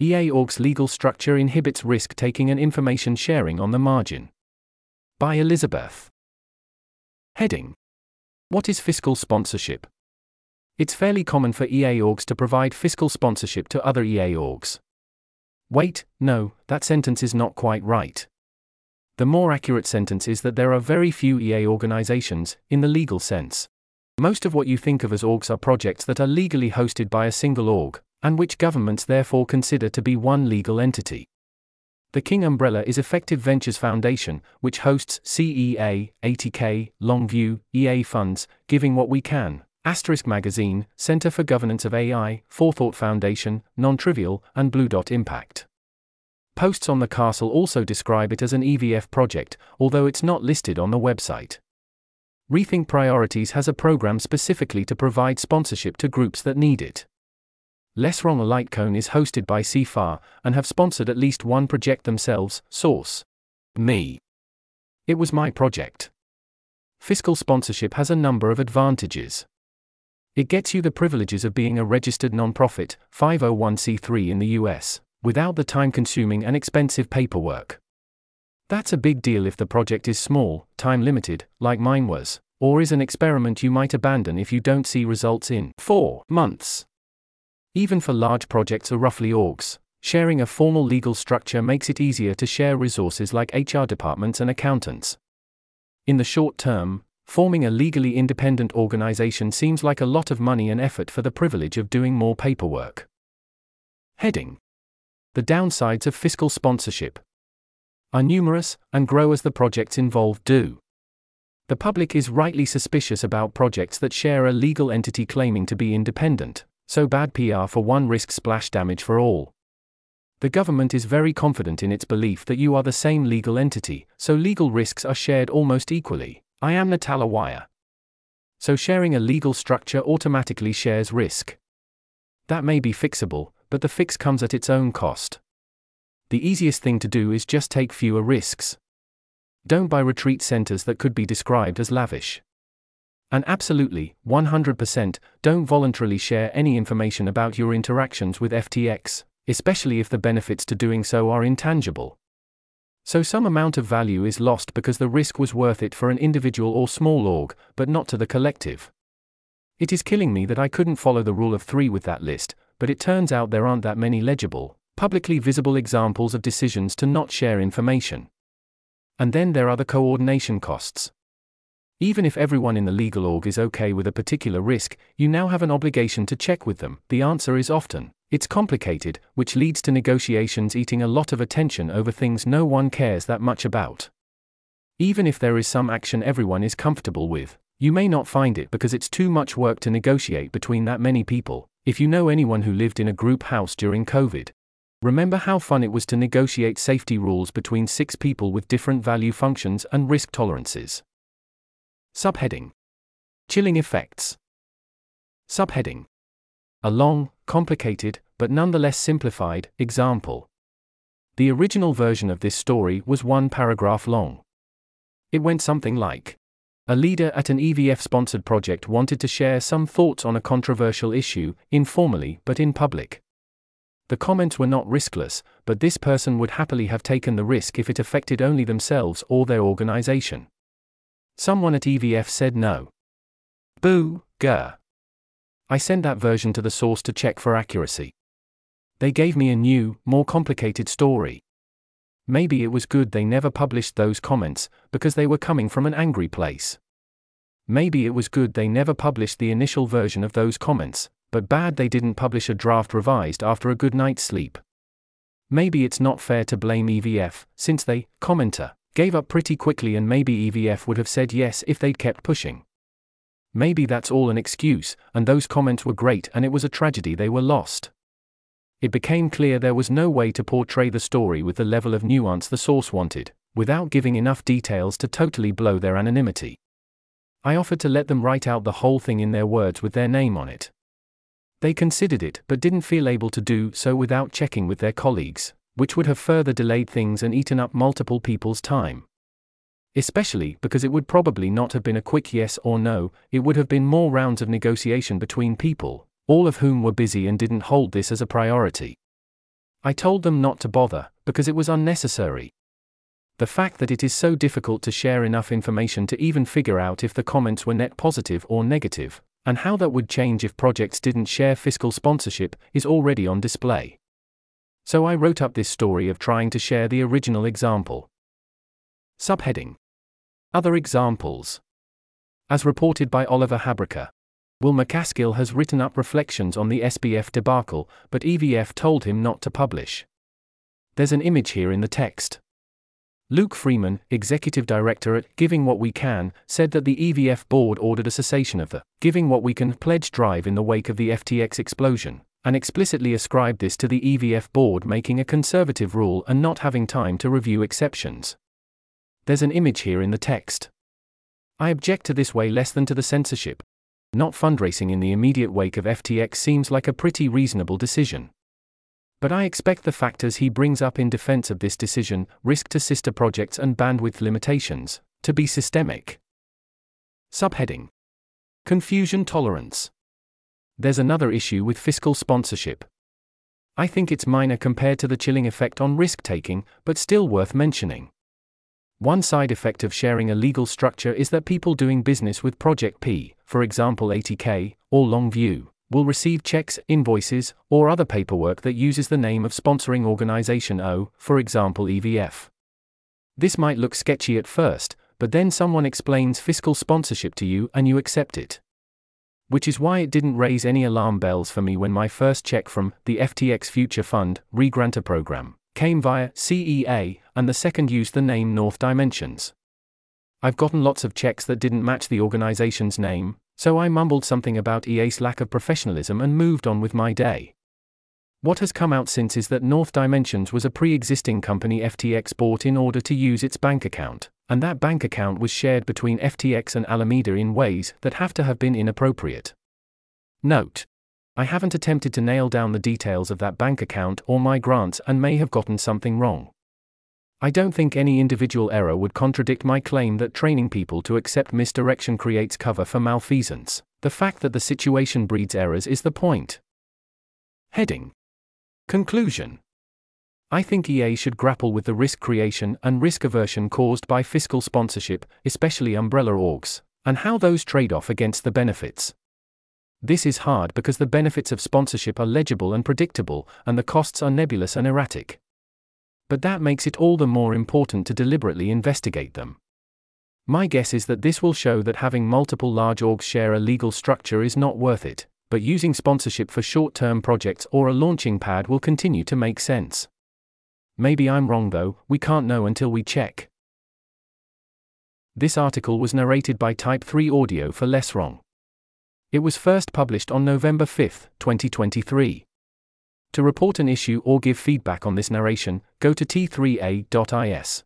EA Org's legal structure inhibits risk taking and information sharing on the margin. By Elizabeth. Heading What is fiscal sponsorship? It's fairly common for EA orgs to provide fiscal sponsorship to other EA orgs. Wait, no, that sentence is not quite right. The more accurate sentence is that there are very few EA organizations, in the legal sense. Most of what you think of as orgs are projects that are legally hosted by a single org, and which governments therefore consider to be one legal entity. The King umbrella is Effective Ventures Foundation, which hosts CEA, 80K, Longview, EA Funds, Giving What We Can, Asterisk Magazine, Center for Governance of AI, Forethought Foundation, Non-Trivial, and Blue Dot Impact. Posts on the castle also describe it as an EVF project, although it's not listed on the website. Rethink Priorities has a program specifically to provide sponsorship to groups that need it. Less Wrong Lightcone is hosted by CFAR and have sponsored at least one project themselves. Source: Me. It was my project. Fiscal sponsorship has a number of advantages. It gets you the privileges of being a registered nonprofit, 501c3 in the US, without the time consuming and expensive paperwork. That's a big deal if the project is small, time limited, like mine was, or is an experiment you might abandon if you don't see results in 4 months. Even for large projects or roughly orgs, sharing a formal legal structure makes it easier to share resources like HR departments and accountants. In the short term, Forming a legally independent organization seems like a lot of money and effort for the privilege of doing more paperwork. Heading The downsides of fiscal sponsorship are numerous and grow as the projects involved do. The public is rightly suspicious about projects that share a legal entity claiming to be independent, so bad PR for one risks splash damage for all. The government is very confident in its belief that you are the same legal entity, so legal risks are shared almost equally. I am Natala Wire. So sharing a legal structure automatically shares risk. That may be fixable, but the fix comes at its own cost. The easiest thing to do is just take fewer risks. Don't buy retreat centers that could be described as lavish. And absolutely, 100%, don't voluntarily share any information about your interactions with FTX, especially if the benefits to doing so are intangible. So some amount of value is lost because the risk was worth it for an individual or small org, but not to the collective. It is killing me that I couldn't follow the rule of three with that list, but it turns out there aren't that many legible, publicly visible examples of decisions to not share information. And then there are the coordination costs. Even if everyone in the legal org is okay with a particular risk, you now have an obligation to check with them. The answer is often it's complicated, which leads to negotiations eating a lot of attention over things no one cares that much about. Even if there is some action everyone is comfortable with, you may not find it because it's too much work to negotiate between that many people. If you know anyone who lived in a group house during COVID, remember how fun it was to negotiate safety rules between six people with different value functions and risk tolerances. Subheading Chilling Effects. Subheading a long, complicated, but nonetheless simplified, example. The original version of this story was one paragraph long. It went something like A leader at an EVF sponsored project wanted to share some thoughts on a controversial issue, informally but in public. The comments were not riskless, but this person would happily have taken the risk if it affected only themselves or their organization. Someone at EVF said no. Boo, grr. I sent that version to the source to check for accuracy. They gave me a new, more complicated story. Maybe it was good they never published those comments, because they were coming from an angry place. Maybe it was good they never published the initial version of those comments, but bad they didn't publish a draft revised after a good night's sleep. Maybe it's not fair to blame EVF, since they, commenter, gave up pretty quickly and maybe EVF would have said yes if they'd kept pushing. Maybe that's all an excuse, and those comments were great and it was a tragedy they were lost. It became clear there was no way to portray the story with the level of nuance the source wanted, without giving enough details to totally blow their anonymity. I offered to let them write out the whole thing in their words with their name on it. They considered it but didn't feel able to do so without checking with their colleagues, which would have further delayed things and eaten up multiple people's time. Especially because it would probably not have been a quick yes or no, it would have been more rounds of negotiation between people, all of whom were busy and didn't hold this as a priority. I told them not to bother, because it was unnecessary. The fact that it is so difficult to share enough information to even figure out if the comments were net positive or negative, and how that would change if projects didn't share fiscal sponsorship, is already on display. So I wrote up this story of trying to share the original example. Subheading Other examples. As reported by Oliver Habryka, Will MacAskill has written up reflections on the SBF debacle, but EVF told him not to publish. There's an image here in the text. Luke Freeman, executive director at Giving What We Can, said that the EVF board ordered a cessation of the Giving What We Can pledge drive in the wake of the FTX explosion, and explicitly ascribed this to the EVF board making a conservative rule and not having time to review exceptions. There's an image here in the text. I object to this way less than to the censorship. Not fundraising in the immediate wake of FTX seems like a pretty reasonable decision. But I expect the factors he brings up in defense of this decision, risk to sister projects and bandwidth limitations, to be systemic. Subheading Confusion Tolerance. There's another issue with fiscal sponsorship. I think it's minor compared to the chilling effect on risk taking, but still worth mentioning. One side effect of sharing a legal structure is that people doing business with Project P, for example 80K, or Longview, will receive checks, invoices, or other paperwork that uses the name of sponsoring organization O, for example EVF. This might look sketchy at first, but then someone explains fiscal sponsorship to you and you accept it. Which is why it didn't raise any alarm bells for me when my first check from the FTX Future Fund, Regranter program, came via CEA, and the second used the name North Dimensions. I've gotten lots of checks that didn't match the organization's name, so I mumbled something about EA's lack of professionalism and moved on with my day. What has come out since is that North Dimensions was a pre existing company FTX bought in order to use its bank account, and that bank account was shared between FTX and Alameda in ways that have to have been inappropriate. Note I haven't attempted to nail down the details of that bank account or my grants and may have gotten something wrong. I don't think any individual error would contradict my claim that training people to accept misdirection creates cover for malfeasance. The fact that the situation breeds errors is the point. Heading Conclusion I think EA should grapple with the risk creation and risk aversion caused by fiscal sponsorship, especially umbrella orgs, and how those trade off against the benefits. This is hard because the benefits of sponsorship are legible and predictable, and the costs are nebulous and erratic but that makes it all the more important to deliberately investigate them. My guess is that this will show that having multiple large orgs share a legal structure is not worth it, but using sponsorship for short term projects or a launching pad will continue to make sense. Maybe I'm wrong though, we can't know until we check. This article was narrated by Type 3 Audio for Less Wrong. It was first published on November 5, 2023. To report an issue or give feedback on this narration, go to t3a.is.